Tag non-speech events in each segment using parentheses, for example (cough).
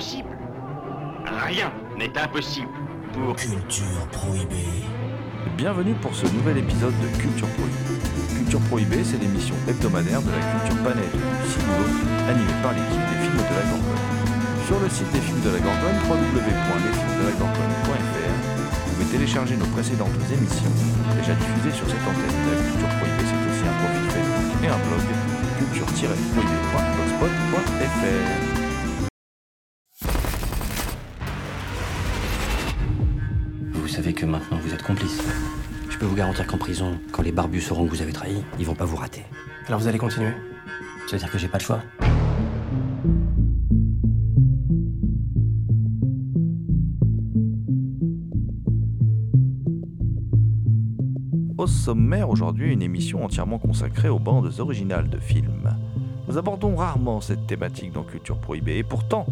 Impossible Rien n'est impossible pour... Culture prohibée. Bienvenue pour ce nouvel épisode de Culture Prohibée. Culture Prohibée, c'est l'émission hebdomadaire de la culture panel du cinéma animée par l'équipe des films de la Gorgone. Sur le site des films de la Gorgone, www.lesfilmsdelagorgone.fr, vous pouvez télécharger nos précédentes émissions déjà diffusées sur cette antenne. La Culture Prohibée, c'est aussi un profil Facebook et un blog culture-prohibée.blogspot.fr. complice. Je peux vous garantir qu'en prison, quand les barbus sauront que vous avez trahi, ils vont pas vous rater. Alors vous allez continuer? Ça veut dire que j'ai pas le choix Au sommaire aujourd'hui, une émission entièrement consacrée aux bandes originales de films. Nous abordons rarement cette thématique dans Culture Prohibée et pourtant,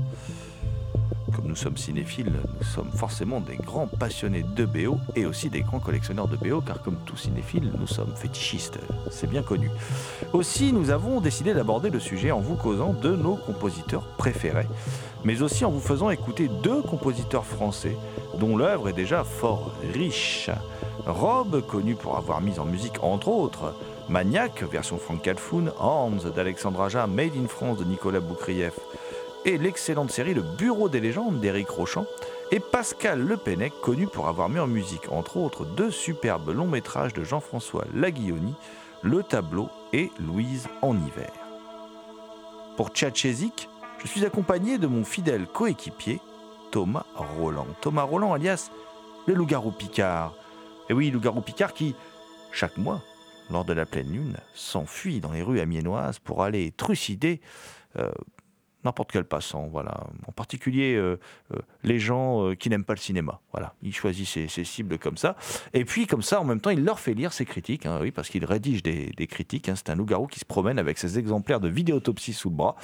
nous sommes cinéphiles, nous sommes forcément des grands passionnés de BO et aussi des grands collectionneurs de BO car comme tout cinéphile, nous sommes fétichistes, c'est bien connu. Aussi, nous avons décidé d'aborder le sujet en vous causant de nos compositeurs préférés, mais aussi en vous faisant écouter deux compositeurs français dont l'œuvre est déjà fort riche. Rob, connu pour avoir mis en musique entre autres Maniac, version Frank Calfoun, Arms d'Alexandre Aja, Made in France de Nicolas Boukrieff, et l'excellente série Le Bureau des légendes d'Éric Rochant, et Pascal Le Pennec, connu pour avoir mis en musique entre autres deux superbes longs métrages de Jean-François Laguilloni, Le Tableau et Louise en hiver. Pour Tchatchezik, je suis accompagné de mon fidèle coéquipier, Thomas Roland. Thomas Roland alias le loup-garou Picard. Et oui, loup-garou Picard qui, chaque mois, lors de la pleine lune, s'enfuit dans les rues amiénoises pour aller trucider euh, n'importe quel passant, voilà. En particulier euh, euh, les gens euh, qui n'aiment pas le cinéma, voilà. Il choisit ses, cibles comme ça. Et puis comme ça, en même temps, il leur fait lire ses critiques, hein, oui, parce qu'il rédige des, critiques. hein. C'est un loup-garou qui se promène avec ses exemplaires de vidéotopsie sous le bras.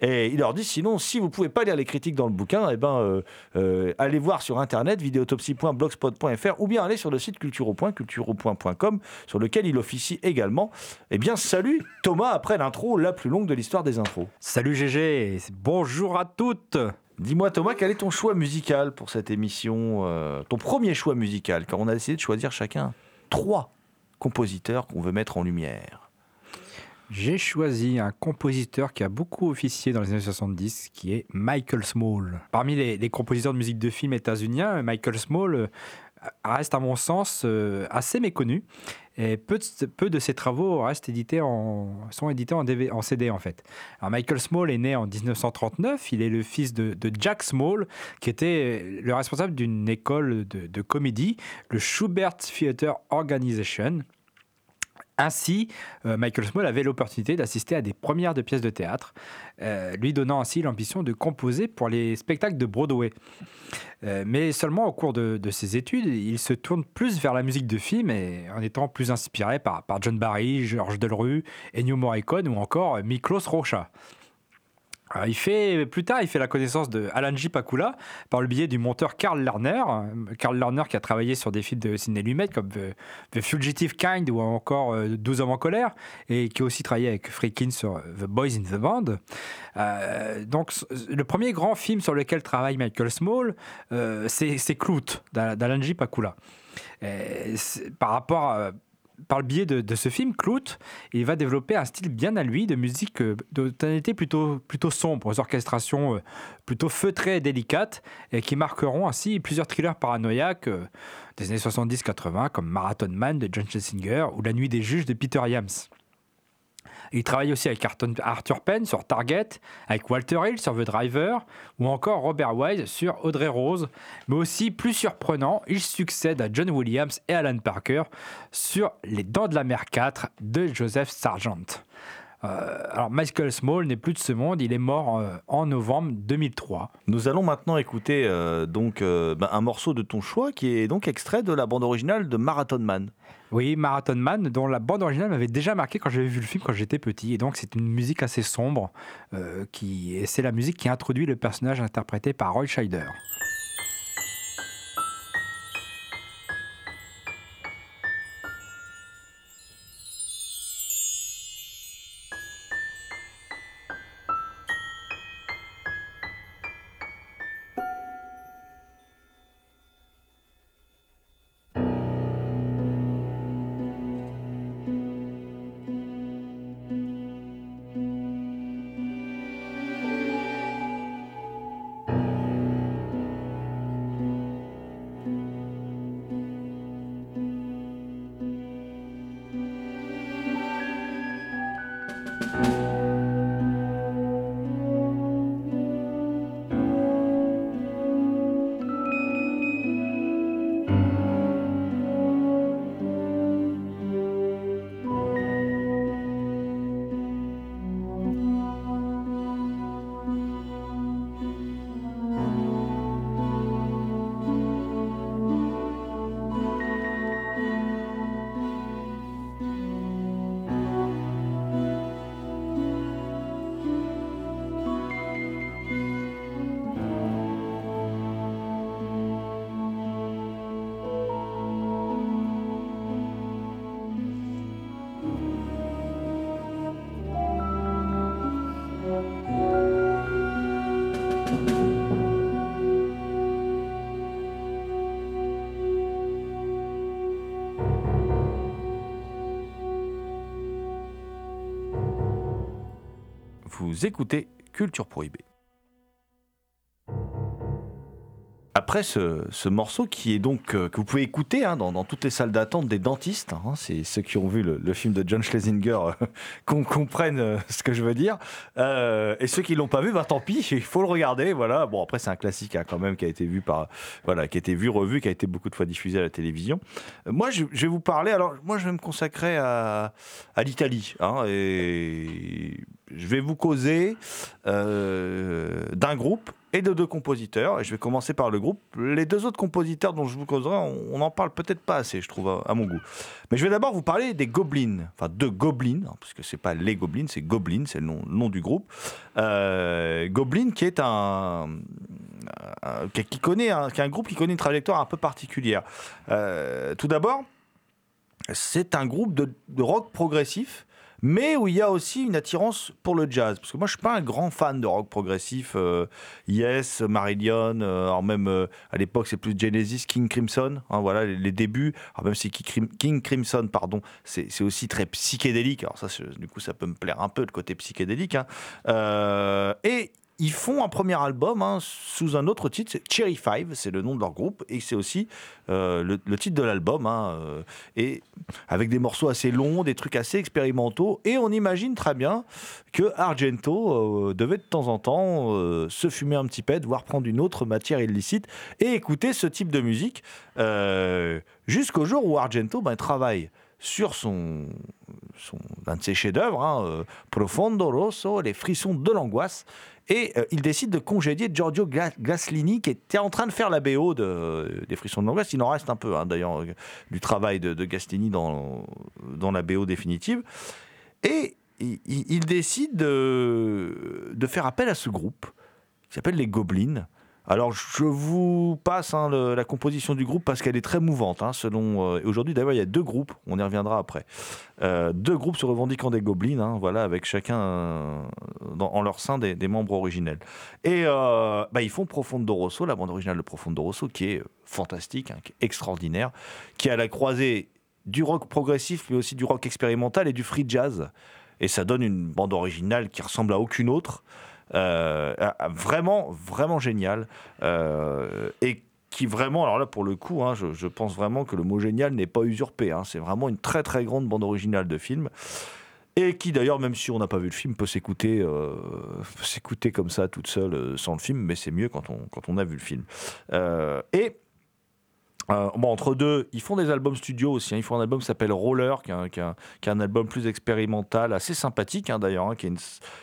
Et il leur dit, sinon, si vous pouvez pas lire les critiques dans le bouquin, eh ben, allez voir sur internet vidéotopsie.blogspot.fr ou bien allez sur le site cultureau.cultureau.com sur lequel il officie également. Eh bien, salut Thomas après l'intro la plus longue de l'histoire des intros. Salut GG, bonjour à toutes. Dis-moi Thomas, quel est ton choix musical pour cette émission euh, Ton premier choix musical, car on a décidé de choisir chacun trois compositeurs qu'on veut mettre en lumière. J'ai choisi un compositeur qui a beaucoup officié dans les années 70, qui est Michael Small. Parmi les, compositeurs de musique de film états-uniens, Michael Small euh, reste à mon sens euh, assez méconnu. Et peu de, peu de ses travaux restent édités en, sont édités en, DV en CD en fait. Alors Michael Small est né en 1939. Il est le fils de, Jack Small, qui était le responsable d'une école de, de comédie, le Schubert Theatre Organization. Ainsi, euh, Michael Small avait l'opportunité d'assister à des premières de pièces de théâtre, euh, lui donnant ainsi l'ambition de composer pour les spectacles de Broadway. Euh, mais seulement au cours de, ses études, il se tourne plus vers la musique de film en étant plus inspiré par, par John Barry, Georges Delru, Ennio Morricone ou encore Miklos Rocha. Alors, il fait, plus tard, il fait la connaissance de Alan J. Pakula par le biais du monteur Karl Lerner. Karl Lerner qui a travaillé sur des films de Sidney Lumet comme The, Fugitive Kind ou encore euh, 12 hommes en colère et qui a aussi travaillé avec Friedkin sur euh, The Boys in the Band. Euh, donc, le premier grand film sur lequel travaille Michael Small, euh, c'est Clout d'Alan J. Pakula. Par rapport à par le biais de, ce film, Clout, il va développer un style bien à lui de musique euh, de tonalité plutôt, plutôt sombre, aux orchestrations euh, plutôt feutrées et délicates, et qui marqueront ainsi plusieurs thrillers paranoïaques euh, des années 70-80, comme Marathon Man de John Schlesinger ou La Nuit des Juges de Peter Yams. Il travaille aussi avec Arthur Penn sur Target, avec Walter Hill sur The Driver, ou encore Robert Wise sur Audrey Rose. Mais aussi, plus surprenant, il succède à John Williams et Alan Parker sur Les Dents de la Mer 4 de Joseph Sargent. Euh, alors Michael Small n'est plus de ce monde, il est mort euh, en novembre 2003. Nous allons maintenant écouter euh, donc ben, un morceau de ton choix qui est donc extrait de la bande originale de Marathon Man. Oui, Marathon Man, dont la bande originale m'avait déjà marqué quand j'avais vu le film quand j'étais petit. Et donc c'est une musique assez sombre, qui, et c'est la musique qui introduit le personnage interprété par Roy Scheider. Écoutez Culture Prohibée. Après ce, morceau qui est donc euh, que vous pouvez écouter hein, dans, toutes les salles d'attente des dentistes, hein, c'est ceux qui ont vu le, film de John Schlesinger euh, (laughs) qu'on comprenne euh, ce que je veux dire. et ceux qui l'ont pas vu, bah tant pis, il faut le regarder. Voilà. Bon après c'est un classique hein, quand même qui a été vu par voilà qui a été vu revu, qui a été beaucoup de fois diffusé à la télévision. moi je, vais vous parler. Alors moi je vais me consacrer à, à l'Italie et je vais vous causer d'un groupe et de deux compositeurs. Et je vais commencer par le groupe. Les deux autres compositeurs dont je vous causerai, on n'en parle peut-être pas assez, je trouve, à, mon goût. Mais je vais d'abord vous parler des Goblins, enfin de Goblins, hein, parce que c'est pas les Goblins, c'est Goblins, c'est le nom, du groupe. Euh, Goblin, qui est un, qui connaît qui un groupe qui connaît une trajectoire un peu particulière. Euh, tout d'abord, c'est un groupe de rock progressif mais où il y a aussi une attirance pour le jazz. Parce que moi, je suis pas un grand fan de rock progressif. Euh, yes, Marillion, euh, alors même euh, à l'époque, c'est plus Genesis, King Crimson. Hein, voilà les, débuts. Alors même si King Crimson, pardon, c'est aussi très psychédélique. Alors ça, du coup, ça peut me plaire un peu le côté psychédélique. Hein. et ils font un premier album hein, sous un autre titre, Cherry Five, c'est le nom de leur groupe, et c'est aussi euh, le, titre de l'album, hein, euh, et avec des morceaux assez longs, des trucs assez expérimentaux, et on imagine très bien que Argento euh, devait de temps en temps se fumer un petit pet, voire prendre une autre matière illicite, et écouter ce type de musique, jusqu'au jour où Argento ben, travaille sur son, un de ses chefs-d'œuvre, hein, Profondo Rosso, Les frissons de l'angoisse, et euh, il décide de congédier Giorgio Gaslini, qui était en train de faire la BO de, des Frissons de l'Angoisse. Il en reste un peu, hein, d'ailleurs, du travail de, de, Gaslini dans, dans la BO définitive. Et il, décide de, de, faire appel à ce groupe, qui s'appelle les Goblins. Alors, je vous passe hein, la composition du groupe parce qu'elle est très mouvante. Hein, selon euh, aujourd'hui, d'ailleurs, il y a deux groupes. On y reviendra après. Euh, deux groupes se revendiquant des gobelins, hein, voilà, avec chacun euh, en leur sein des, membres originels. Et bah, ils font Profondo Rosso, la bande originale de Profondo Rosso, qui est fantastique, qui est extraordinaire, qui est à la croisée du rock progressif, mais aussi du rock expérimental et du free jazz. Et ça donne une bande originale qui ressemble à aucune autre. Euh, vraiment, vraiment génial. Euh, et qui vraiment, alors là pour le coup, hein, je, pense vraiment que le mot génial n'est pas usurpé. Hein. c'est vraiment une très très grande bande originale de film. et qui d'ailleurs, même si on n'a pas vu le film, peut s'écouter, euh, s'écouter comme ça toute seule sans le film, mais c'est mieux quand on, quand on a vu le film. Et euh, entre deux, ils font des albums studio aussi. hein. Ils font un album qui s'appelle Roller, qui est un, album plus expérimental, assez sympathique hein, d'ailleurs, hein,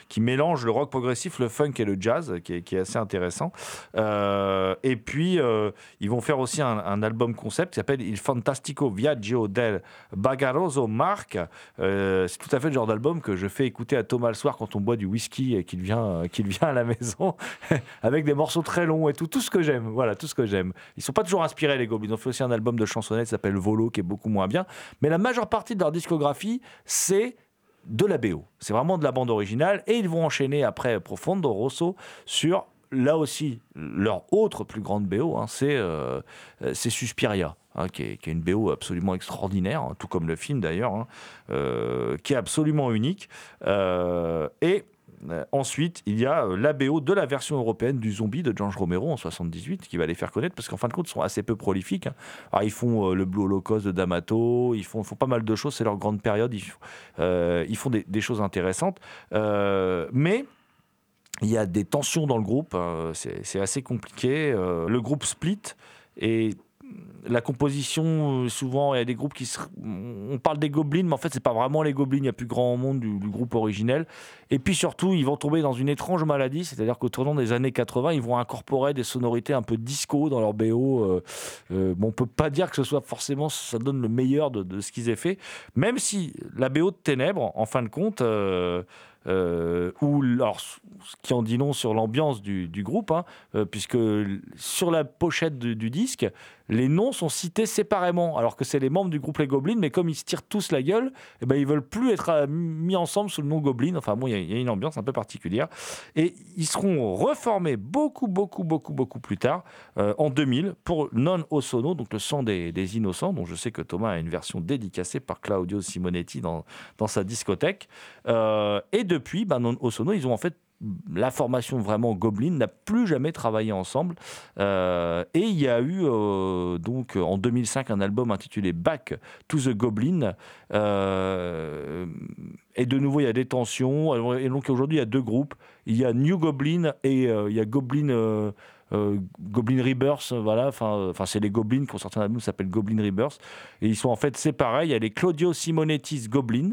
qui, mélange le rock progressif, le funk et le jazz, qui est, assez intéressant. Euh, et puis, euh, ils vont faire aussi un, album concept qui s'appelle Il Fantastico Viaggio del Bagaroso Marc. C'est tout à fait le genre d'album que je fais écouter à Thomas le soir quand on boit du whisky et qu'il vient, vient à la maison, (laughs) avec des morceaux très longs et tout, tout ce que j'aime. Voilà, tout ce que j'aime. Ils sont pas toujours inspirés, les Goblins. Ont fait aussi un album de chansonnettes qui s'appelle Volo, qui est beaucoup moins bien. Mais la majeure partie de leur discographie, c'est de la BO. C'est vraiment de la bande originale. Et ils vont enchaîner après Profondo Rosso sur, là aussi, leur autre plus grande BO, hein, c'est euh, Suspiria. hein, qui, est, une BO absolument extraordinaire, hein, tout comme le film d'ailleurs, hein, euh, qui est absolument unique. Euh, et ensuite, il y a euh, la BO de la version européenne du Zombie de George Romero en 78, qui va les faire connaître, parce qu'en fin de compte, ils sont assez peu prolifiques. hein. Ils font euh, le Blue Holocaust de D'Amato, ils font, font pas mal de choses, c'est leur grande période, ils, font- euh, des, choses intéressantes. Euh, mais il y a des tensions dans le groupe, euh, c'est assez compliqué. euh, le groupe split et la composition, euh, souvent, il y a des groupes qui se... On parle des Goblins, mais en fait, c'est pas vraiment les Goblins. Il y a plus grand monde du, groupe originel. Et puis surtout, ils vont tomber dans une étrange maladie, c'est-à-dire qu'au tournant des années 80, ils vont incorporer des sonorités un peu disco dans leur BO. euh, euh, bon, on peut pas dire que ce soit forcément, ça donne le meilleur de, ce qu'ils aient fait, même si la BO de Ténèbres, en fin de compte, euh, euh, ou alors, ce qui en dit non sur l'ambiance du, groupe, hein, puisque sur la pochette du disque, les noms sont cités séparément, alors que c'est les membres du groupe Les Goblins, mais comme ils se tirent tous la gueule, eh ben, ils veulent plus être euh, mis ensemble sous le nom Goblin. Enfin bon, il y a- une ambiance un peu particulière. Et ils seront reformés beaucoup, beaucoup, beaucoup, beaucoup plus tard, euh, en 2000, pour Non Osono, donc le sang des, des innocents, dont je sais que Thomas a une version dédicacée par Claudio Simonetti dans, dans sa discothèque. Euh, et depuis, ben, Non Osono, ils ont en fait la formation vraiment Goblin n'a plus jamais travaillé ensemble. Euh, et il y a eu euh, donc en 2005 un album intitulé Back to the Goblin. Euh, et de nouveau, il y a des tensions. Et donc aujourd'hui, il y a deux groupes. Il y a New Goblin et il y a Goblin. euh, Goblin Rebirth, voilà, enfin, c'est les Goblins qui ont sorti un album qui s'appelle Goblin Rebirth, et ils sont en fait séparés. Il y a les Claudio Simonetti's Goblin,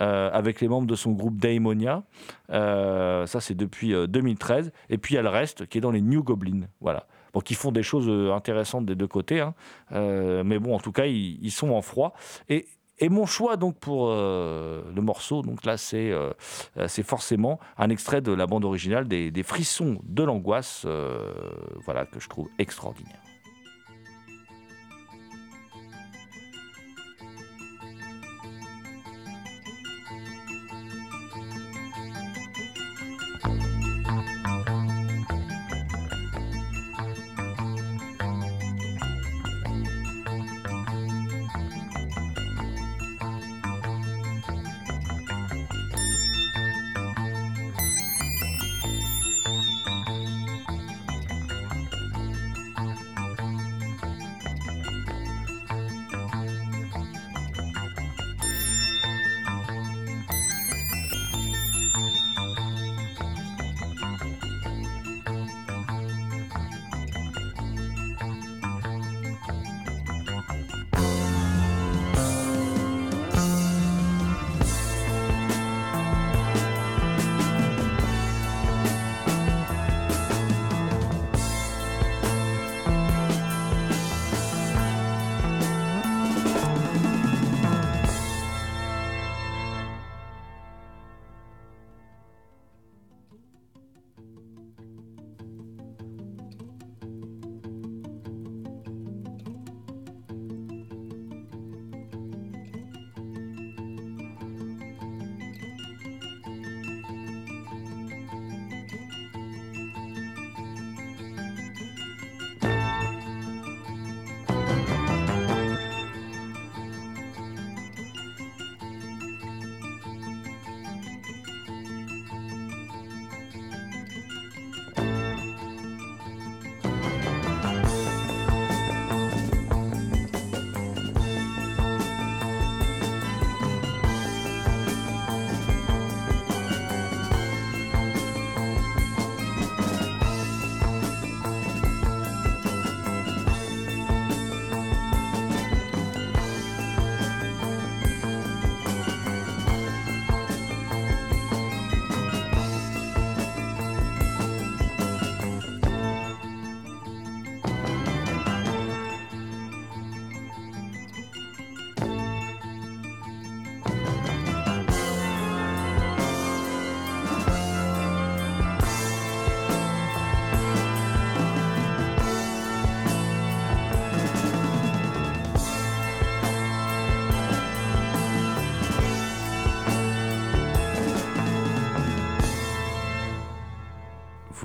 euh, avec les membres de son groupe Daemonia. Euh, ça, c'est depuis euh, 2013. Et puis, il y a le reste qui est dans les New Goblins. Voilà. Bon, qui font des choses euh, intéressantes des deux côtés. hein. Euh, mais bon, en tout cas, ils, sont en froid. Et, mon choix, donc, pour euh, le morceau, donc là, c'est euh, euh, forcément un extrait de la bande originale des, Frissons de l'angoisse. euh, voilà, que je trouve extraordinaire.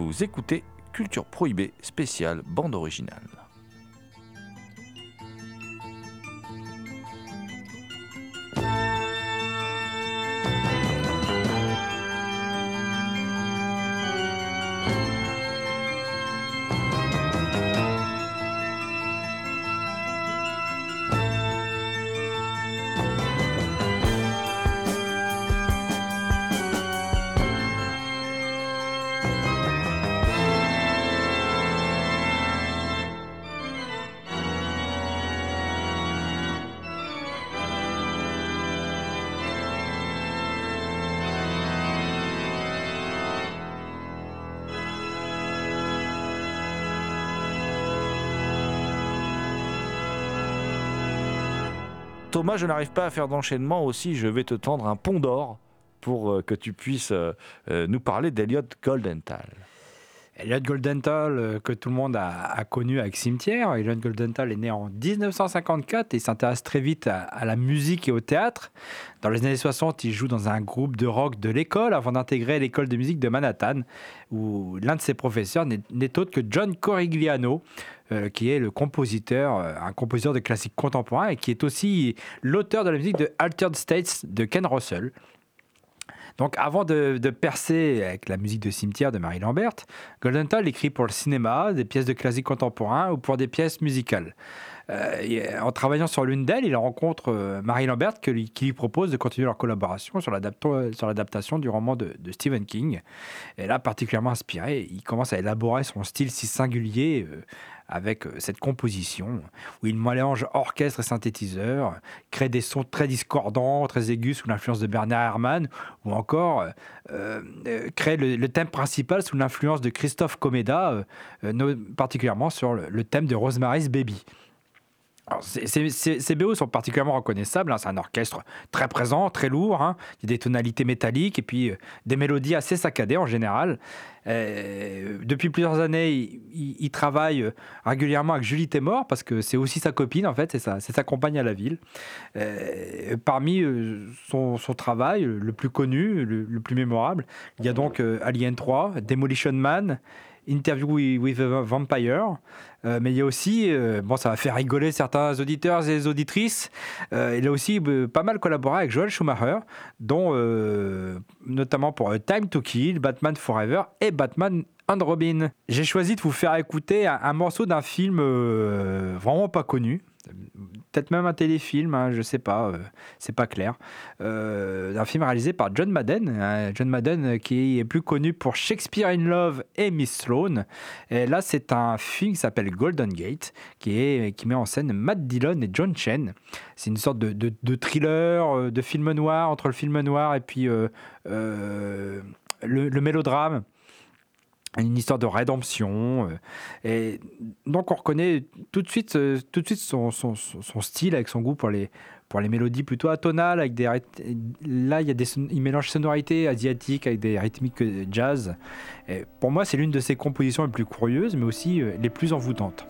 Vous écoutez Culture Prohibée spéciale bande originale. Thomas, je n'arrive pas à faire d'enchaînement aussi, je vais te tendre un pont d'or pour euh, que tu puisses euh, euh, nous parler d'Eliot Goldenthal. Elliot Goldenthal, que tout le monde a, connu avec Cimetière. Elliot Goldenthal est né en 1954 et s'intéresse très vite à, la musique et au théâtre. Dans les années 60, il joue dans un groupe de rock de l'école avant d'intégrer l'école de musique de Manhattan, où l'un de ses professeurs n'est autre que John Corigliano, euh, qui est le compositeur, euh, un compositeur de classiques contemporains et qui est aussi l'auteur de la musique de Altered States de Ken Russell. Donc avant de, percer avec la musique de cimetière de Marie Lambert, Goldenthal écrit pour le cinéma, des pièces de classiques contemporains ou pour des pièces musicales. Euh, en travaillant sur l'une d'elles, il rencontre Marie Lambert qui lui, propose de continuer leur collaboration sur l'adaptation du roman de, Stephen King. Et là, particulièrement inspiré, il commence à élaborer son style si singulier avec euh, cette composition où il mélange orchestre et synthétiseur, crée des sons très discordants, très aigus sous l'influence de Bernard Herrmann, ou encore euh, euh, crée le, thème principal sous l'influence de Christophe Comeda, particulièrement sur le, thème de Rosemary's Baby. ces, BO sont particulièrement reconnaissables. Hein. C'est un orchestre très présent, très lourd. Hein. Il y a des tonalités métalliques et puis des mélodies assez saccadées en général. Euh, depuis plusieurs années, il, travaille régulièrement avec Julie Témor parce que c'est aussi sa copine en fait, c'est sa, compagne à la ville. Euh, parmi euh, son, son, travail le plus connu, le, plus mémorable, il y a donc Alien 3, Demolition Man, Interview with a Vampire. Euh, mais il y a aussi, euh, bon, ça va faire rigoler certains auditeurs et auditrices. Euh, il a aussi pas mal collaboré avec Joel Schumacher, dont notamment pour Time to Kill, Batman Forever et Batman and Robin. J'ai choisi de vous faire écouter un morceau d'un film vraiment pas connu peut-être même un téléfilm, hein, je sais pas, euh, c'est pas clair. Euh, un film réalisé par John Madden, hein, John Madden euh, qui est plus connu pour Shakespeare in Love et Miss Sloane. Et là, c'est un film qui s'appelle Golden Gate, qui, est, qui met en scène Matt Dillon et John Chen. C'est une sorte de, de, thriller, de film noir, entre le film noir et puis le, le mélodrame une histoire de rédemption. Euh, et donc on reconnaît tout de suite, euh, tout de suite son, son, style avec son goût pour les, pour les mélodies plutôt atonales. Avec des, là, il, y a des, il mélange sonorités asiatiques avec des rythmiques euh, jazz. Pour moi, c'est l'une de ses compositions les plus curieuses, mais aussi les plus envoûtantes.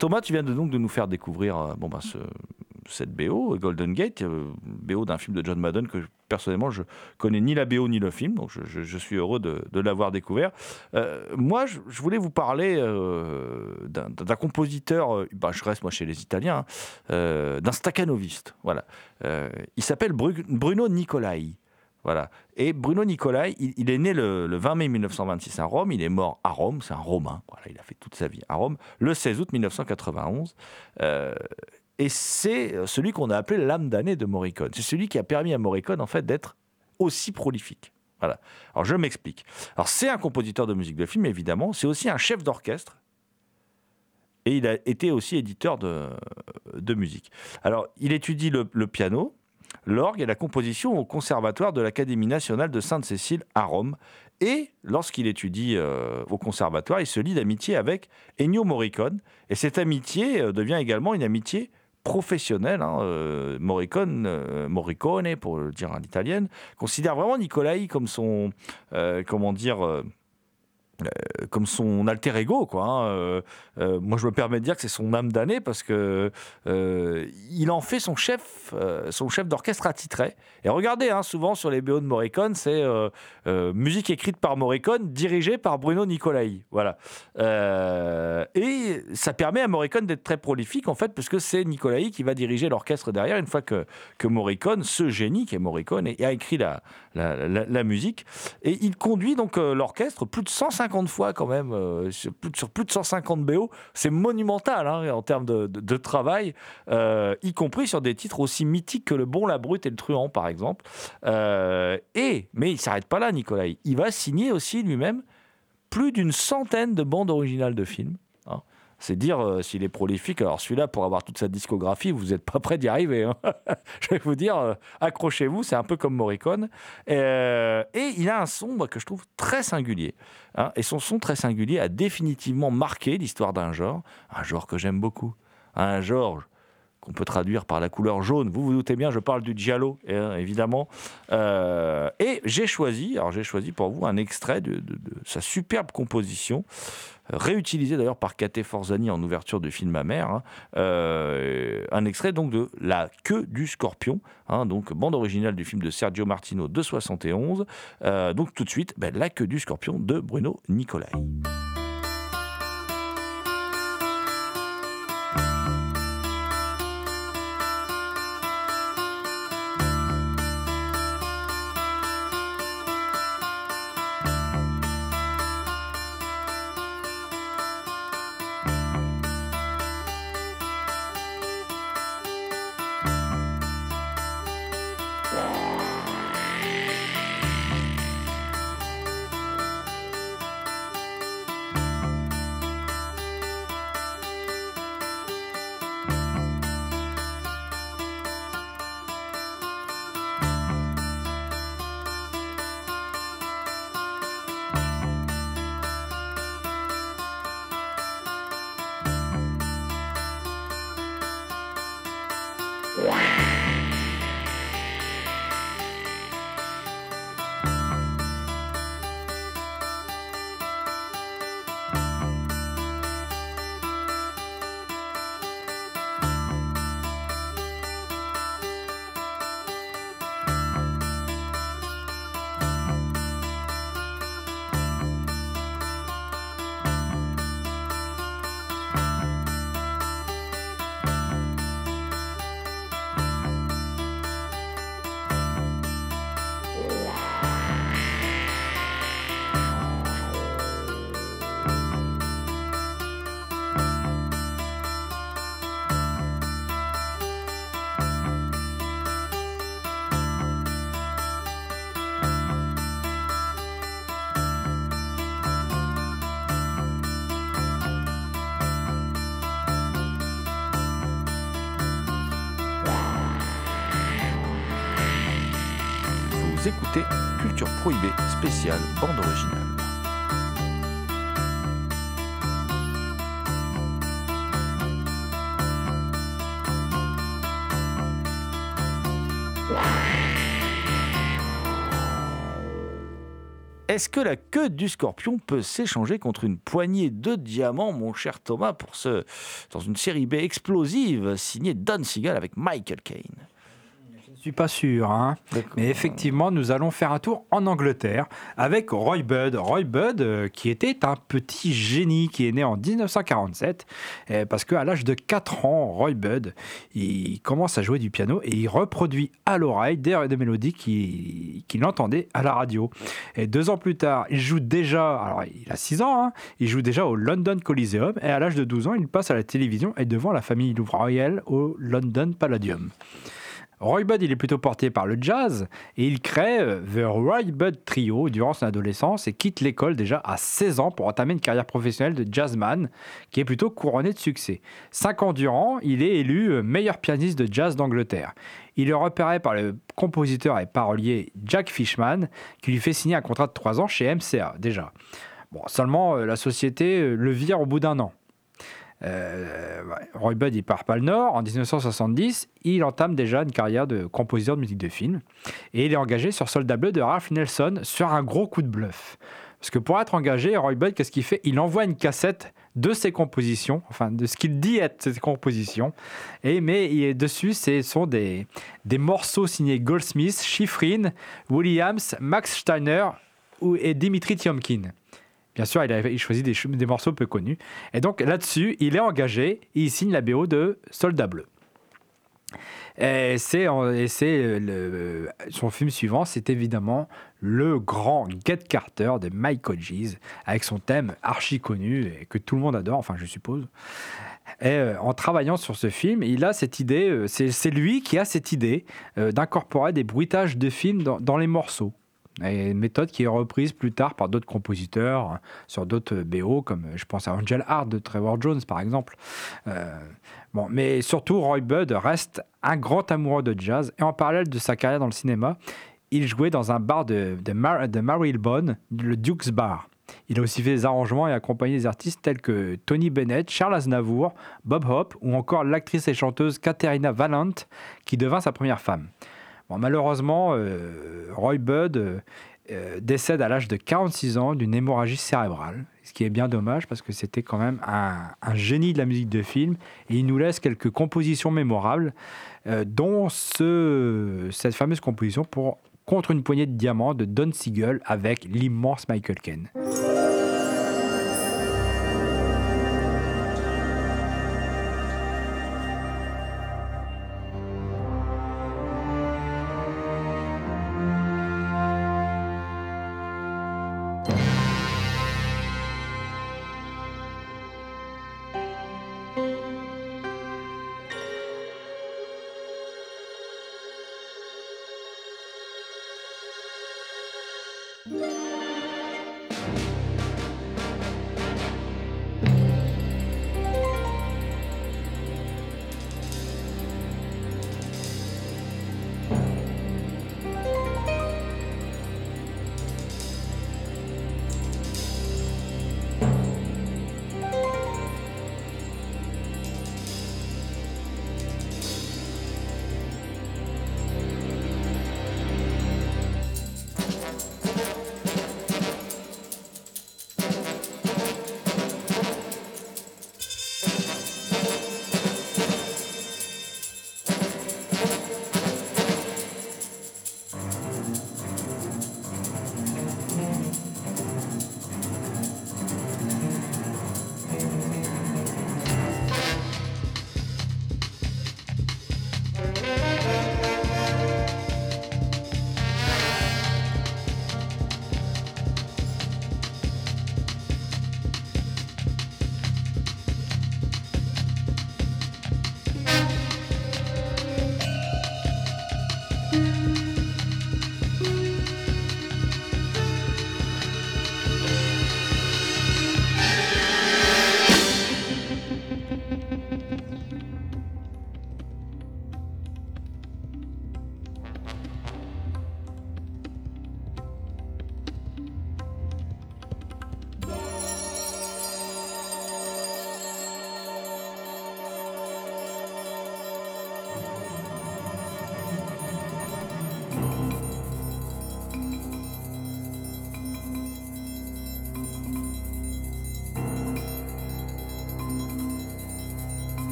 Thomas, tu viens donc de nous faire découvrir euh, bon, bah, ce, cette BO, Golden Gate, euh, BO d'un film de John Madden que personnellement je connais ni la BO ni le film, donc je, suis heureux de, l'avoir découvert. Euh, moi, je, voulais vous parler d'un compositeur, bah, je reste moi chez les Italiens, hein, d'un staccanoviste. Voilà. Il s'appelle Bru- Bruno Nicolai. Voilà. Et Bruno Nicolai, il, est né le, le 20 mai 1926 à Rome, il est mort à Rome, c'est un Romain, voilà, il a fait toute sa vie à Rome, le 16 août 1991. Euh, et c'est celui qu'on a appelé l'âme damnée de Morricone. C'est celui qui a permis à Morricone, en fait, d'être aussi prolifique. Voilà. Alors, je m'explique. Alors, c'est un compositeur de musique de film, évidemment. C'est aussi un chef d'orchestre. Et il a été aussi éditeur de, musique. Alors, il étudie le piano, l'orgue et la composition au conservatoire de l'Académie nationale de Sainte-Cécile à Rome. Et lorsqu'il étudie euh, au conservatoire, il se lie d'amitié avec Ennio Morricone. Et cette amitié euh, devient également une amitié professionnelle. hein. Euh, Morricone, Morricone, pour le dire à l'italienne, considère vraiment Nicolai comme son, comment dire, euh, comme son alter ego, quoi. hein. Euh, euh, moi, je me permets de dire que c'est son âme damnée parce que il en fait son chef, son chef d'orchestre attitré. Et regardez, hein, souvent sur les BO de Morricone, c'est musique écrite par Morricone, dirigée par Bruno Nicolai. Voilà. Et ça permet à Morricone d'être très prolifique, en fait, parce que c'est Nicolai qui va diriger l'orchestre derrière, une fois que, que Morricone, ce génie qui est Morricone, et- a écrit la, la, la- musique. Et il conduit donc l'orchestre plus de 150 fois quand même, euh, sur, plus, de 150 BO. C'est monumental hein, en termes de, travail, euh, y compris sur des titres aussi mythiques que Le Bon, la Brute et le Truand, par exemple. Euh, et, mais il s'arrête pas là, Nicolai. Il va signer aussi lui-même plus d'une centaine de bandes originales de films. Hein. C'est dire euh, s'il est prolifique. Alors celui-là, pour avoir toute sa discographie, vous n'êtes pas prêt d'y arriver. hein. (laughs) Je vais vous dire, euh, accrochez-vous, c'est un peu comme Morricone. Euh, et il a un son que je trouve très singulier. hein. Et son son très singulier a définitivement marqué l'histoire d'un genre, un genre que j'aime beaucoup. Un genre qu'on peut traduire par la couleur jaune. Vous vous doutez bien, je parle du giallo, euh, évidemment. Euh, et j'ai choisi, alors j'ai choisi pour vous un extrait de, sa superbe composition, euh, réutilisée d'ailleurs par Kate Forzani en ouverture du film Amère. hein. Euh, un extrait donc de La queue du scorpion, hein, donc bande originale du film de Sergio Martino de 71. Euh, donc tout de suite, ben, La queue du scorpion de Bruno Nicolai. Culture Prohibée spéciale bande originale. Est-ce que la queue du scorpion peut s'échanger contre une poignée de diamants, mon cher Thomas, pour ce, dans une série B explosive signée Don Siegel avec Michael Caine? Suis pas sûr, hein. mais effectivement, nous allons faire un tour en Angleterre avec Roy Budd. Roy Budd, euh, qui était un petit génie, qui est né en 1947, euh, parce qu'à l'âge de 4 ans, Roy Budd, il commence à jouer du piano et il reproduit à l'oreille des, des mélodies qu'il entendait à la radio. Et deux ans plus tard, il joue déjà, alors il a 6 ans, hein, il joue déjà au London Coliseum, et à l'âge de 12 ans, il passe à la télévision et devant la famille royale au London Palladium. Roy Budd, il est plutôt porté par le jazz et il crée euh, The Roy Budd Trio durant son adolescence et quitte l'école déjà à 16 ans pour entamer une carrière professionnelle de jazzman qui est plutôt couronnée de succès. Cinq ans durant, il est élu euh, meilleur pianiste de jazz d'Angleterre. Il est repéré par le compositeur et parolier Jack Fishman qui lui fait signer un contrat de 3 ans chez MCA déjà. Bon, seulement euh, la société le vire au bout d'un an. Euh, Roy Budd, il part pas le Nord. En 1970, il entame déjà une carrière de compositeur de musique de film. Et il est engagé sur Soldat Bleu de Ralph Nelson sur un gros coup de bluff. Parce que pour être engagé, Roy Budd, qu'est-ce qu'il fait? Il envoie une cassette de ses compositions, enfin de ce qu'il dit être ses compositions. Et, mais dessus, ce sont des, des morceaux signés Goldsmith, Schifrin, Williams, Max Steiner et Dimitri Tiomkin. Bien sûr, il a choisi des, morceaux peu connus. Et donc là-dessus, il est engagé il signe la BO de Soldat Bleu. Et c'est son film suivant, c'est évidemment le grand Get Carter de Mike Hodges, avec son thème archi connu et que tout le monde adore, enfin je suppose. Et euh, en travaillant sur ce film, il a cette idée, euh, c'est lui qui a cette idée euh, d'incorporer des bruitages de films dans les morceaux. Et une méthode qui est reprise plus tard par d'autres compositeurs sur d'autres BO, comme je pense à Angel Heart de Trevor Jones par exemple. Euh, bon, mais surtout, Roy Budd reste un grand amoureux de jazz et en parallèle de sa carrière dans le cinéma, il jouait dans un bar de, de, Mar Marylebone, le Duke's Bar. Il a aussi fait des arrangements et accompagné des artistes tels que Tony Bennett, Charles Aznavour, Bob Hope ou encore l'actrice et chanteuse Katerina Valent, qui devint sa première femme malheureusement, euh, Roy Budd euh, euh, décède à l'âge de 46 ans d'une hémorragie cérébrale, ce qui est bien dommage parce que c'était quand même un, génie de la musique de film et il nous laisse quelques compositions mémorables, dont cette fameuse composition pour Contre une poignée de diamants de Don Siegel avec l'immense Michael Caine.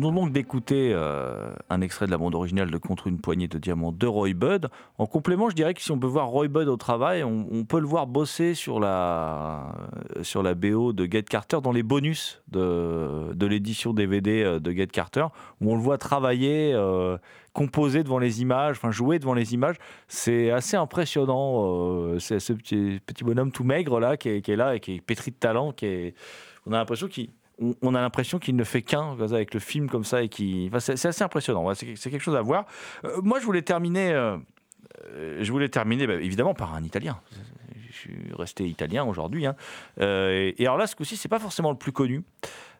Venons donc d'écouter euh, un extrait de la bande originale de Contre une poignée de diamants de Roy Budd. En complément, je dirais que si on peut voir Roy Budd au travail, on, peut le voir bosser sur la, euh, sur la BO de Get Carter dans les bonus de, de l'édition DVD euh, de Get Carter, où on le voit travailler, composer devant les images, enfin jouer devant les images. C'est assez impressionnant. c'est ce petit, bonhomme tout maigre là qui est, qui est, là et qui est pétri de talent. Qui est, on a l'impression qu'il on a l'impression qu'il ne fait qu'un avec le film comme ça et qui, c'est assez impressionnant. C'est quelque chose à voir. Euh, moi, je voulais terminer, euh, euh, je voulais terminer bah, évidemment par un Italien. Je suis resté italien aujourd'hui. Hein. et, alors là, ce coup-ci, c'est pas forcément le plus connu.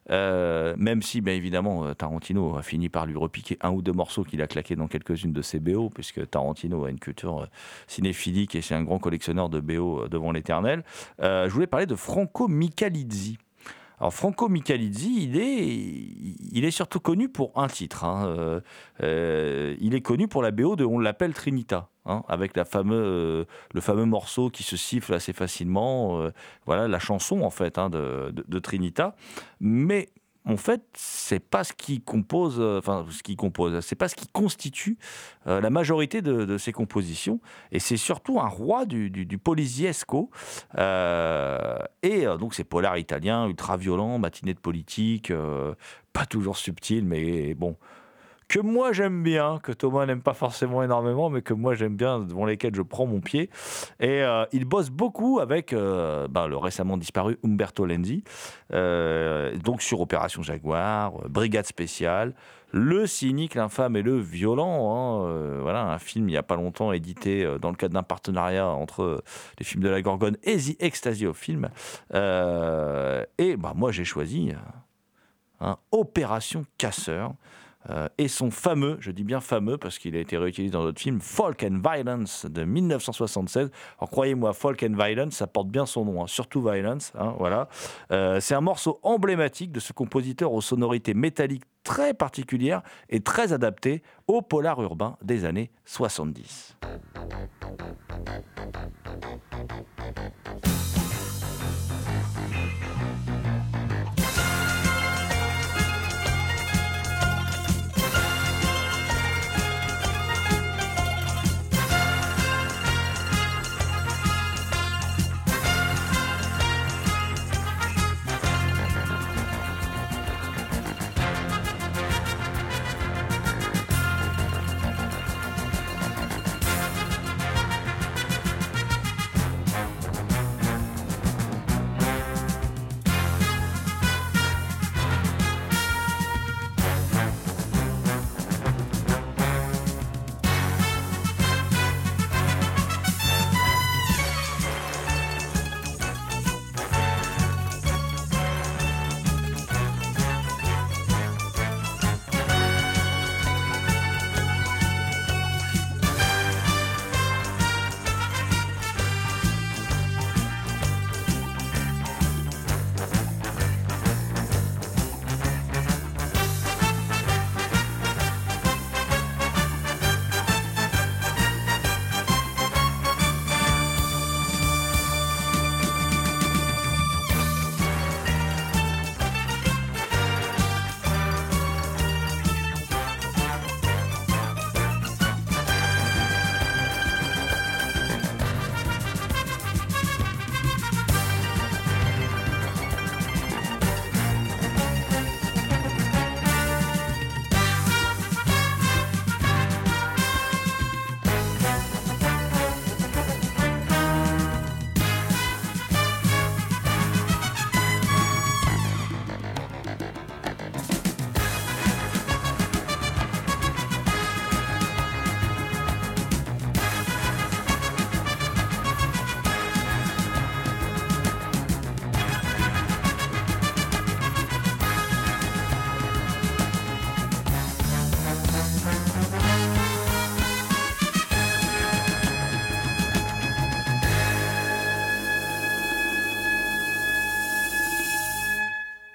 même si, bien évidemment, Tarantino a fini par lui repiquer un ou deux morceaux qu'il a claqués dans quelques-unes de ses BO, puisque Tarantino a une culture cinéphilique et c'est un grand collectionneur de BO devant l'éternel. je voulais parler de Franco Michalizzi. Franco Michalizzi, il est, il surtout connu pour un titre. Hein. Euh, euh, il est connu pour la BO de On l'appelle Trinita, hein, avec euh, le fameux morceau qui se siffle assez facilement. voilà la chanson en fait hein, de, de, Trinita. Mais en fait, c'est pas ce qui compose, euh, enfin ce qui compose, c'est pas ce qui constitue euh, la majorité de, ces compositions, et c'est surtout un roi du, du, polisiesco, euh, et donc c'est polar italien, ultra violent, matinée de politique, pas toujours subtil, mais bon, que moi j'aime bien, que Thomas n'aime pas forcément énormément, mais que moi j'aime bien, devant lesquels je prends mon pied. Et euh, il bosse beaucoup avec euh, ben, le récemment disparu Umberto Lenzi, euh, donc sur Opération Jaguar, Brigade spéciale, Le cynique, l'infâme et le violent. Hein, voilà, un film il n'y a pas longtemps édité dans le cadre d'un partenariat entre les films de la Gorgone et The Ecstasy of Film. et ben, moi j'ai choisi Opération Casseur. Euh, et son fameux, je dis bien fameux parce qu'il a été réutilisé dans d'autres films, Folk and Violence de 1976. Alors croyez-moi, Folk and Violence, ça porte bien son nom, hein, surtout Violence. Hein, voilà. Euh, c'est un morceau emblématique de ce compositeur aux sonorités métalliques très particulières et très adaptées au polar urbain des années 70.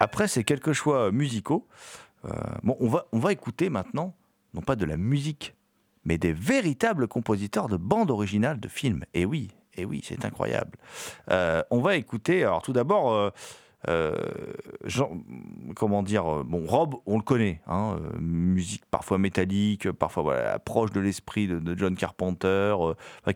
Après ces quelques choix musicaux, euh, bon, on, va, écouter maintenant, non pas de la musique, mais des véritables compositeurs de bandes originales de films. Et oui, et oui, c'est incroyable. Euh, on va écouter, alors tout d'abord, comment dire, bon, Rob, on le connaît, hein, musique parfois métallique, parfois voilà, proche de l'esprit de, John Carpenter,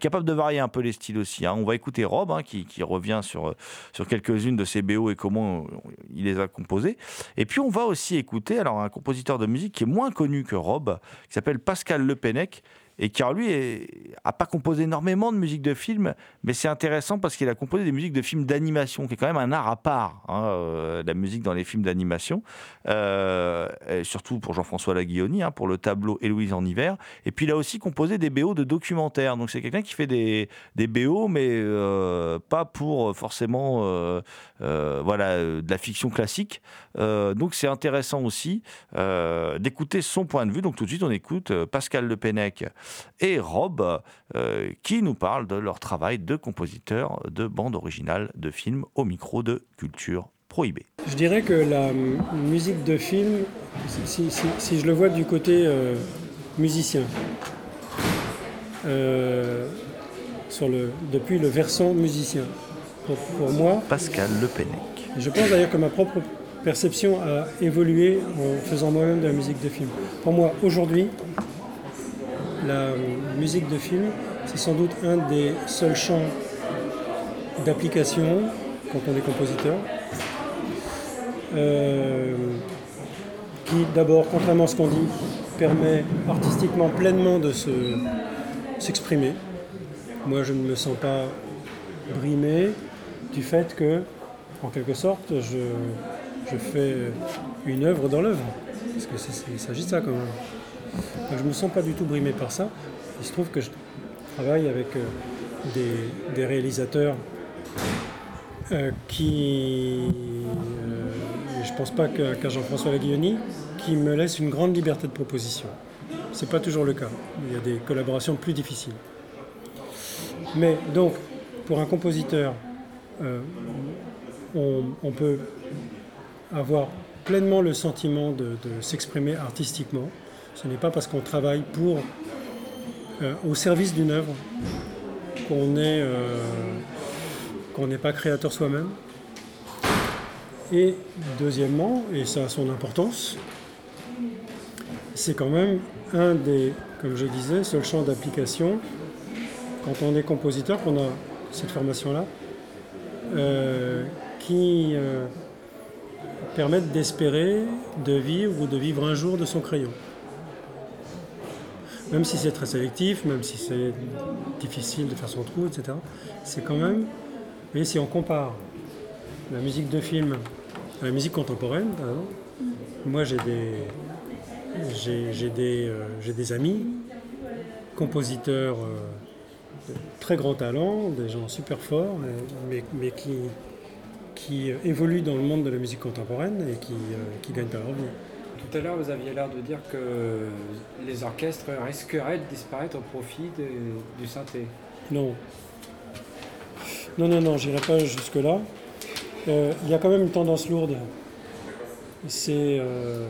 capable de varier un peu les styles aussi. Hein. On va écouter Rob hein, qui, qui, revient sur, sur quelques-unes de ses BO et comment il les a composées. Et puis on va aussi écouter alors un compositeur de musique qui est moins connu que Rob, qui s'appelle Pascal Le Pennec, et qui, lui, n'a pas composé énormément de musique de film, mais c'est intéressant parce qu'il a composé des musiques de films d'animation, qui est quand même un art à part, hein, euh, la musique dans les films d'animation, euh, surtout pour Jean-François Laguilloni, hein, pour le tableau Héloïse en hiver. Et puis il a aussi composé des BO de documentaires. Donc c'est quelqu'un qui fait des, BO, mais euh, pas pour forcément voilà, de la fiction classique. donc c'est intéressant aussi d'écouter son point de vue. Donc tout de suite, on écoute Pascal Le Pennec et Rob, euh, qui nous parle de leur travail de compositeur de bande originale de films au micro de Culture Prohibée. Je dirais que la musique de film, si, je le vois du côté euh, musicien, euh, sur le, depuis le versant musicien, pour, moi... Pascal Le Pennec. Je pense d'ailleurs que ma propre perception a évolué en faisant moi-même de la musique de film. Pour moi, aujourd'hui, la musique de film, c'est sans doute un des seuls champs d'application quand on est compositeur. Euh, qui d'abord, contrairement à ce qu'on dit, permet artistiquement pleinement de s'exprimer. Moi, je ne me sens pas brimé du fait que, en quelque sorte, je, je fais une œuvre dans l'œuvre. Parce qu'il s'agit de ça quand même je ne me sens pas du tout brimé par ça. Il se trouve que je travaille avec euh, des, réalisateurs euh, qui, euh, je ne pense pas qu'à Jean-François Laguioni, qui me laissent une grande liberté de proposition. Ce n'est pas toujours le cas. Il y a des collaborations plus difficiles. Mais donc, pour un compositeur, on, peut avoir pleinement le sentiment de s'exprimer artistiquement ce n'est pas parce qu'on travaille pour, euh, au service d'une œuvre euh, qu'on n'est pas créateur soi-même. Et deuxièmement, et ça a son importance, c'est quand même un des, comme je disais, seuls champs d'application quand on est compositeur, qu'on a cette formation-là, euh, qui permettent d'espérer de vivre ou de vivre un jour de son crayon même si c'est très sélectif, même si c'est difficile de faire son trou, etc., c'est quand même, vous voyez, si on compare la musique de film à la musique contemporaine, moi j'ai des, des, euh, des amis, compositeurs euh, de très grand talent, des gens super forts, mais, qui, qui évoluent dans le monde de la musique contemporaine et qui ne gagnent pas leur vie. Tout à l'heure, vous aviez l'air de dire que les orchestres risqueraient de disparaître au profit du synthé. Non. Non, non, non, j'irai pas jusque-là. Euh, il y a quand même une tendance lourde. C'est euh,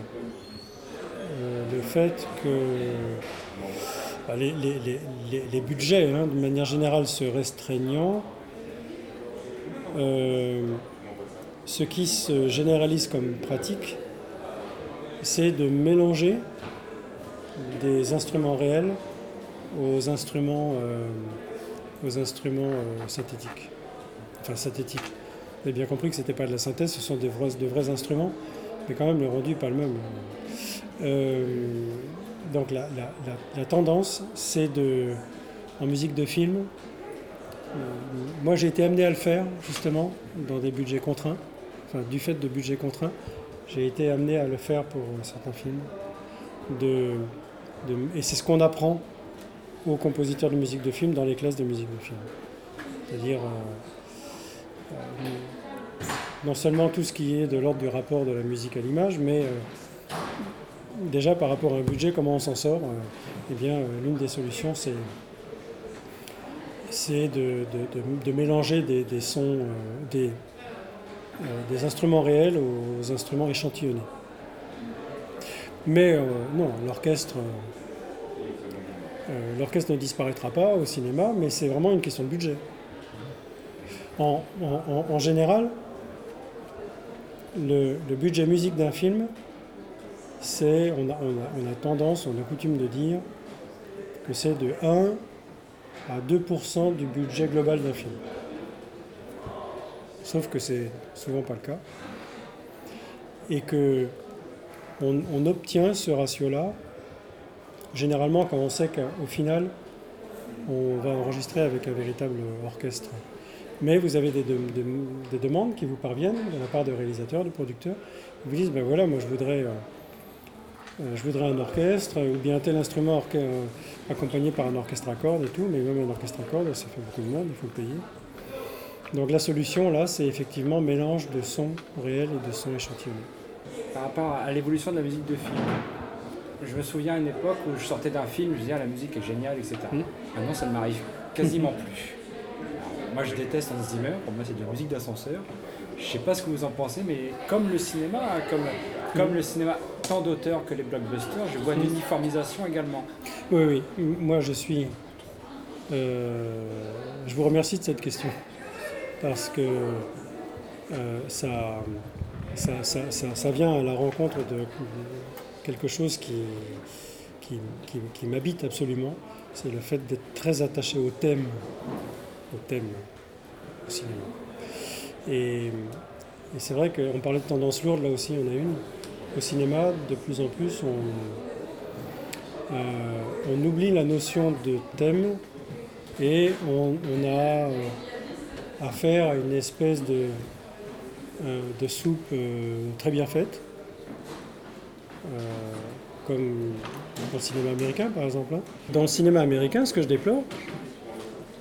euh, le fait que bah, les, budgets, hein, de manière générale, se restreignant, ce qui se généralise comme pratique, c'est de mélanger des instruments réels aux instruments, euh, aux instruments euh, synthétiques. Enfin, synthétiques. Vous avez bien compris que ce n'était pas de la synthèse, ce sont de vrais instruments, mais quand même le rendu n'est pas le même. Euh, donc la, la tendance, c'est de, en musique de film, moi j'ai été amené à le faire justement dans des budgets contraints, enfin du fait de budgets contraints, j'ai été amené à le faire pour certains films. Et c'est ce qu'on apprend aux compositeurs de musique de film dans les classes de musique de film. C'est-à-dire euh, euh, non seulement tout ce qui est de l'ordre du rapport de la musique à l'image, mais euh, déjà par rapport à un budget, comment on s'en sort Eh bien, l'une des solutions, c'est de, mélanger des, des sons, des, euh, des instruments réels aux instruments échantillonnés. Mais euh, non, l'orchestre, euh, l'orchestre ne disparaîtra pas au cinéma, mais c'est vraiment une question de budget. En, général, le, budget musique d'un film, c'est, on a, on, a, on a tendance, on a coutume de dire que c'est de 1 à 2% du budget global d'un film. Sauf que c'est souvent pas le cas. Et que on, obtient ce ratio-là généralement quand on sait qu'au final, on va enregistrer avec un véritable orchestre. Mais vous avez des, de- de- des demandes qui vous parviennent de la part de réalisateurs, de producteurs. Ils vous disent, ben voilà, moi je voudrais, euh, euh, je voudrais un orchestre, ou bien tel instrument euh, accompagné par un orchestre à cordes et tout, mais même un orchestre à cordes, ça fait beaucoup de monde, il faut le payer. Donc la solution là, c'est effectivement mélange de sons réels et de sons échantillonnés. Par rapport à l'évolution de la musique de film, je me souviens à une époque où je sortais d'un film, je disais ah, la musique est géniale, etc. Mm. Maintenant, ça ne m'arrive quasiment plus. Alors, moi, je déteste Hans Zimmer, pour moi, c'est de la musique d'ascenseur. Je sais pas ce que vous en pensez, mais comme le cinéma, comme, comme le cinéma, tant d'auteurs que les blockbusters, je vois l'uniformisation également. Oui, oui, moi je suis. euh, je vous remercie de cette question. Parce que euh, ça, ça, ça- ça- vient à la rencontre de quelque chose qui, qui, qui- qui m'habite absolument. C'est le fait d'être très attaché au thème, au thème au cinéma. Et, et c'est vrai qu'on parlait de tendance lourde, là aussi on a une. Au cinéma, de plus en plus, on, euh, on oublie la notion de thème et on, on a euh, à une espèce de, euh, soupe euh, très bien faite, euh, comme dans le cinéma américain par exemple. hein. Dans le cinéma américain, ce que je déplore,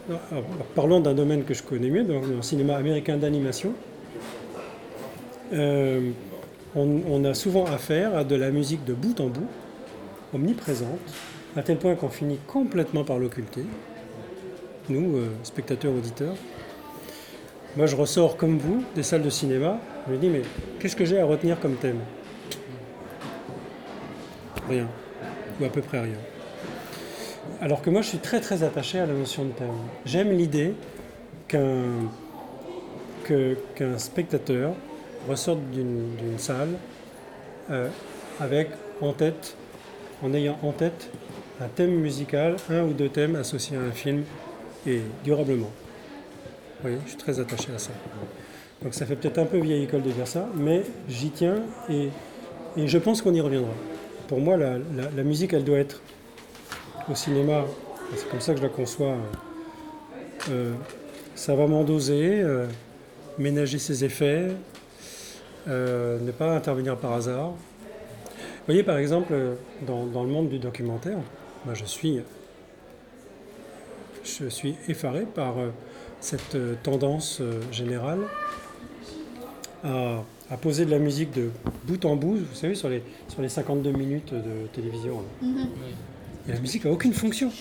alors, alors, parlons d'un domaine que je connais mieux, dans le cinéma américain d'animation, on, a souvent affaire à de la musique de bout en bout, omniprésente, à tel point qu'on finit complètement par l'occulter, nous, spectateurs, auditeurs. Moi, je ressors comme vous des salles de cinéma, je me dis, mais qu'est-ce que j'ai à retenir comme thème? Rien, ou à peu près rien. Alors que moi, je suis très très attaché à la notion de thème. J'aime l'idée qu'un spectateur ressorte d'une d'une salle euh, avec en tête, en ayant en tête un thème musical, un ou deux thèmes associés à un film, et durablement. Voyez, je suis très attaché à ça. Donc ça fait peut-être un peu vieille école de dire ça, mais j'y tiens et, et je pense qu'on y reviendra. Pour moi, la, musique, elle doit être au cinéma, c'est comme ça que je la conçois, euh, savamment dosée, euh, ménager ses effets, euh, ne pas intervenir par hasard. Vous voyez, par exemple, euh, dans, dans le monde du documentaire, moi je suis, je suis effaré par euh, cette euh, tendance euh, générale à, à poser de la musique de bout en bout, vous savez, sur les, sur les 52 minutes de télévision. Et la musique n'a aucune fonction.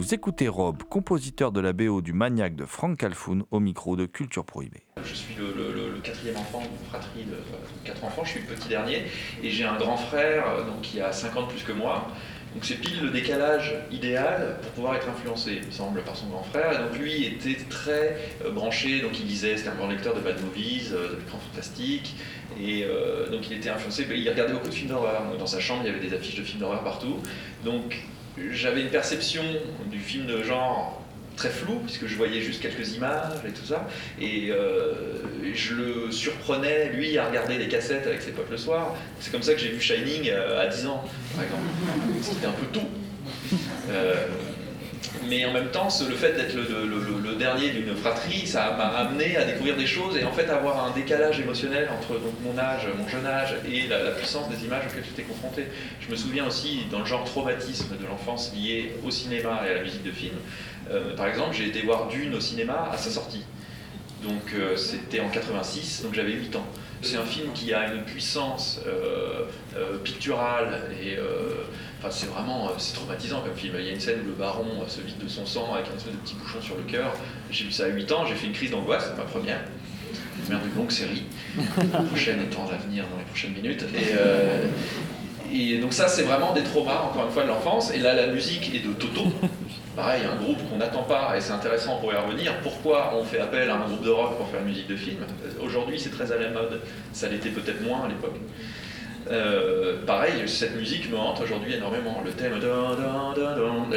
Vous écoutez Rob, compositeur de la BO du Maniac de Frank Calfoun, au micro de Culture Prohibée. Je suis le, quatrième enfant d'une fratrie de, quatre enfants, je suis le petit dernier, et j'ai un grand frère euh, donc, qui a 50 plus que moi. Donc c'est pile le décalage idéal pour pouvoir être influencé, il semble, par son grand frère. Et donc lui était très euh, branché, donc il lisait, c'était un grand lecteur de bad movies, euh, de l'écran fantastique, et donc il était influencé, il regardait beaucoup de films d'horreur. Dans sa chambre, il y avait des affiches de films d'horreur partout. Donc j'avais une perception du film de genre très flou, puisque je voyais juste quelques images et tout ça. Et euh, je le surprenais, lui, à regarder les cassettes avec ses potes le soir. C'est comme ça que j'ai vu Shining euh, à 10 ans, par exemple. C'était un peu tout. Euh, mais en même temps, le fait d'être le, dernier d'une fratrie, ça m'a amené à découvrir des choses et en fait avoir un décalage émotionnel entre donc, mon âge, mon jeune âge et la, la puissance des images auxquelles j'étais confronté. Je me souviens aussi, dans le genre traumatisme de l'enfance lié au cinéma et à la musique de film, euh, par exemple, j'ai été voir Dune au cinéma à sa sortie. Donc euh, c'était en 86, donc j'avais 8 ans. C'est un film qui a une puissance euh, euh, picturale et euh, c'est vraiment c'est traumatisant comme film. Il y a une scène où le baron se vide de son sang avec un espèce de petit bouchon sur le cœur. J'ai vu ça à 8 ans, j'ai fait une crise d'angoisse, c'est ma première. Première d'une longue série. La prochaine étant à venir dans les prochaines minutes. Et donc ça c'est vraiment des traumas encore une fois de l'enfance. Et là la musique est de Toto. Pareil, un groupe qu'on n'attend pas, et c'est intéressant pour y revenir. Pourquoi on fait appel à un groupe de rock pour faire une musique de film? Euh, Aujourd'hui, c'est très à la mode. Ça l'était peut-être moins à l'époque. Euh, pareil, cette musique me hante aujourd'hui énormément. Le thème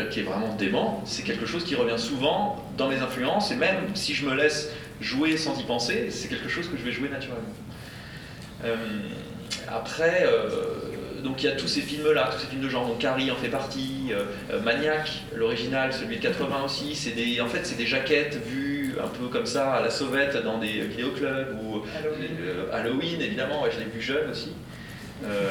qui est vraiment dément, c'est quelque chose qui revient souvent dans mes influences, et même si je me laisse jouer sans y penser, c'est quelque chose que je vais jouer naturellement. Euh, après, donc il y a tous ces films-là, tous ces films de genre, donc Carrie en fait partie, euh, euh, Maniac, l'original, celui de 80 aussi, c'est des, en fait c'est des jaquettes vues un peu comme ça à la sauvette dans des vidéoclubs ou euh, Halloween évidemment, ouais, je l'ai vu jeune aussi. Euh,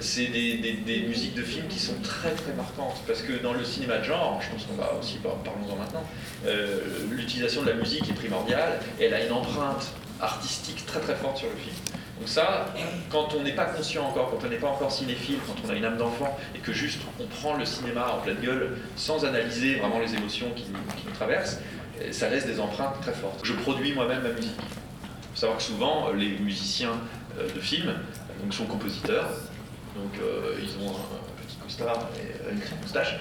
c'est des, des- des musiques de films qui sont très très marquantes. Parce que dans le cinéma de genre, je pense qu'on va aussi par- parlons-en maintenant, euh, l'utilisation de la musique est primordiale. Elle a une empreinte artistique très très forte sur le film. Donc ça, quand on n'est pas conscient encore, quand on n'est pas encore cinéphile, quand on a une âme d'enfant et que juste on prend le cinéma en pleine gueule sans analyser vraiment les émotions qui, nous- traversent, euh, ça laisse des empreintes très fortes. Je produis moi-même ma musique. Il faut savoir que souvent, euh, les musiciens euh, de films donc, sont compositeurs, donc ils ont un, petit costard et une petite moustache,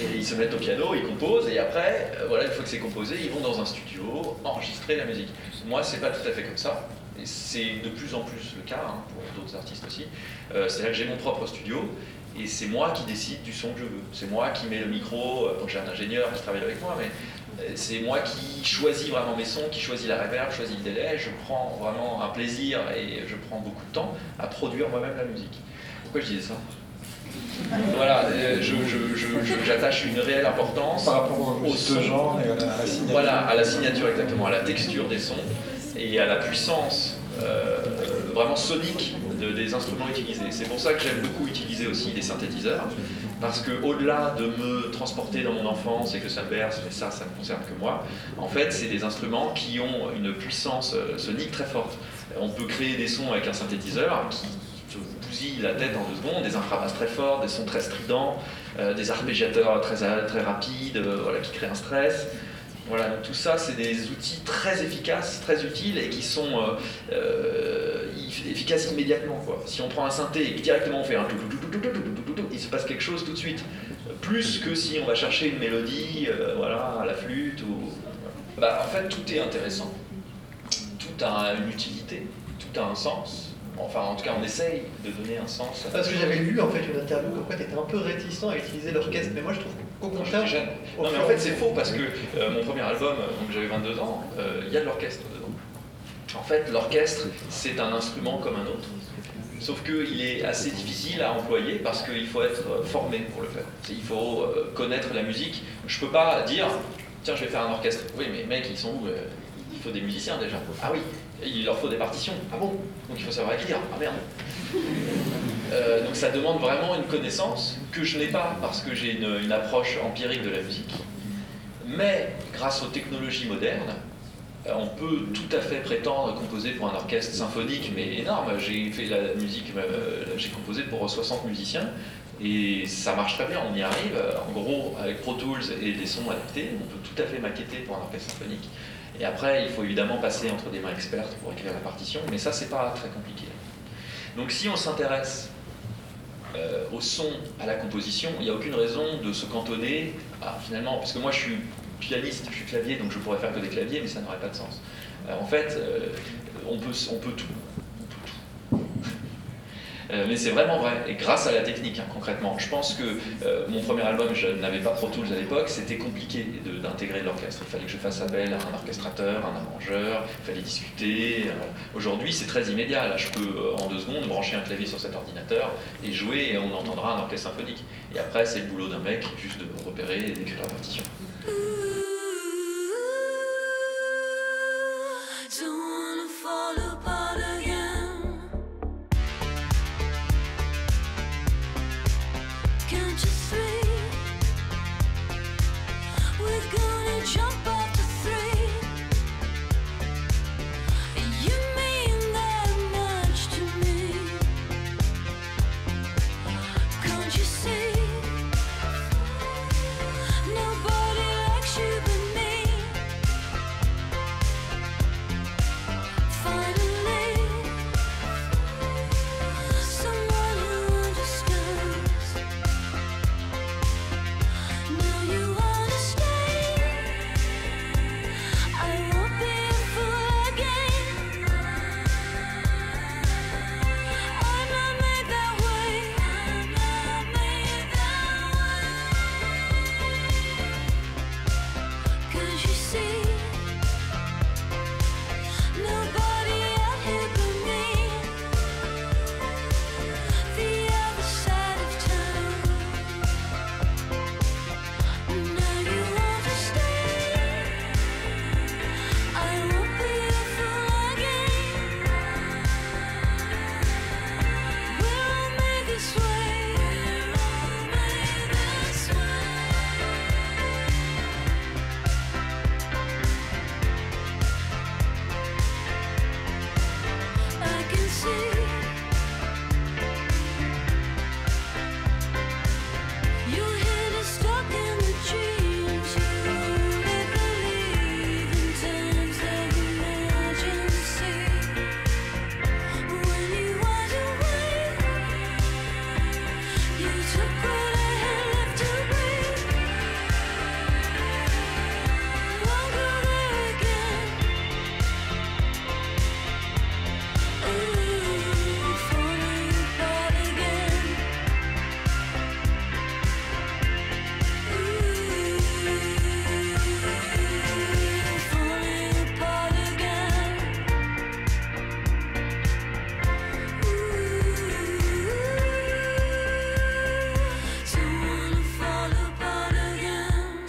et ils se mettent au piano, ils composent, et après, voilà, une fois que c'est composé, ils vont dans un studio enregistrer la musique. Moi, c'est pas tout à fait comme ça, et c'est de plus en plus le cas hein, pour d'autres artistes aussi. Euh, C'est-à-dire que j'ai mon propre studio, et c'est moi qui décide du son que je veux. C'est moi qui mets le micro, euh, donc j'ai un ingénieur qui travaille avec moi, mais euh, c'est moi qui choisis vraiment mes sons, qui choisis la reverb, choisis le délai. Je prends vraiment un plaisir et je prends beaucoup de temps à produire moi-même la musique. Pourquoi je disais ça? Voilà, euh, j'attache une réelle importance Par rapport au son. genre et à la signature. Voilà, à la signature exactement, à la texture des sons et à la puissance euh, vraiment sonique de- des instruments utilisés. C'est pour ça que j'aime beaucoup utiliser aussi des synthétiseurs, parce que au-delà de me transporter dans mon enfance et que ça me berce, mais ça, ça ne concerne que moi, en fait, c'est des instruments qui ont une puissance euh, sonique très forte. On peut créer des sons avec un synthétiseur qui te bousille la tête en deux secondes, des infrabasses très fortes, des sons très stridents, euh, des arpégiateurs très, très rapides, voilà, qui créent un stress. Voilà, donc tout ça, c'est des outils très efficaces, très utiles et qui sont euh, euh, efficaces immédiatement. Quoi. Si on prend un synthé et directement on fait un il se passe quelque chose tout de suite. Plus que si on va chercher une mélodie, euh, voilà, à la flûte ou. Bah, en fait, tout est intéressant. Tout a une utilité, tout a un sens. Enfin, en tout cas, on essaye de donner un sens. à Parce que j'avais lu en fait une interview comme quoi tu étais un peu réticent à utiliser l'orchestre, mais moi je trouve qu'au contraire. au Non mais en fait c'est faux parce que euh, mon premier album, donc j'avais 22 ans, euh, il y a de l'orchestre dedans. En fait l'orchestre c'est un instrument comme un autre. Sauf qu'il est assez difficile à employer parce qu'il faut être euh, formé pour le faire. Il faut euh, connaître la musique. Je peux pas dire tiens je vais faire un orchestre. Oui mais mec ils sont où Il faut des musiciens déjà. Ah oui, il leur faut des partitions. Ah bon? Donc il faut savoir écrire. Ah merde. Euh, donc ça demande vraiment une connaissance que je n'ai pas parce que j'ai une, une approche empirique de la musique. Mais grâce aux technologies modernes, euh, on peut tout à fait prétendre composer pour un orchestre symphonique, mais énorme. J'ai fait la musique, euh, j'ai composé pour 60 musiciens. Et ça marche très bien, on y arrive. En gros, avec Pro Tools et des sons adaptés, on peut tout à fait maqueter pour un orchestre symphonique. Et après, il faut évidemment passer entre des mains expertes pour écrire la partition, mais ça, c'est pas très compliqué. Donc si on s'intéresse euh, au son, à la composition, il n'y a aucune raison de se cantonner finalement, parce que moi je suis pianiste, je suis clavier, donc je pourrais faire que des claviers, mais ça n'aurait pas de sens. Euh, en fait, euh, on, peut, on peut tout. Euh, mais c'est vraiment vrai, et grâce à la technique, hein, concrètement. Je pense que euh, mon premier album, je n'avais pas Pro Tools à l'époque, c'était compliqué d'intégrer l'orchestre. Il fallait que je fasse appel à un orchestrateur, un arrangeur, il fallait discuter. Euh, aujourd'hui, c'est très immédiat. Là, je peux, en deux secondes, brancher un clavier sur cet ordinateur et jouer, et on entendra un orchestre symphonique. Et après, c'est le boulot d'un mec, juste de repérer et d'écrire la partition.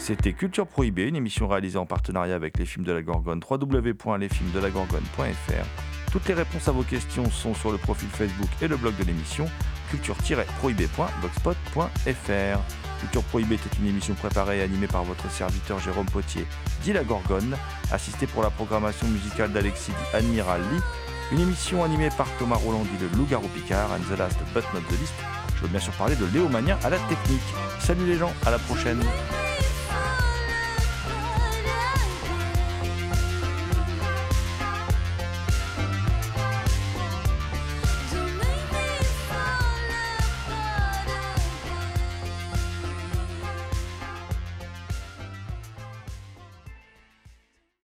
C'était Culture Prohibée, une émission réalisée en partenariat avec les films de la Gorgone, www.lesfilmsdelagorgone.fr. Toutes les réponses à vos questions sont sur le profil Facebook et le blog de l'émission, culture-prohibée.blogspot.fr. Culture Prohibée était une émission préparée et animée par votre serviteur Jérôme Potier, dit la Gorgone, assisté pour la programmation musicale d'Alexis dit Admiral Lee, une émission animée par Thomas Roland dit le Loup-Garou Picard, and the last but not the least, je veux bien sûr parler de Léo Mania à la technique. Salut les gens, à la prochaine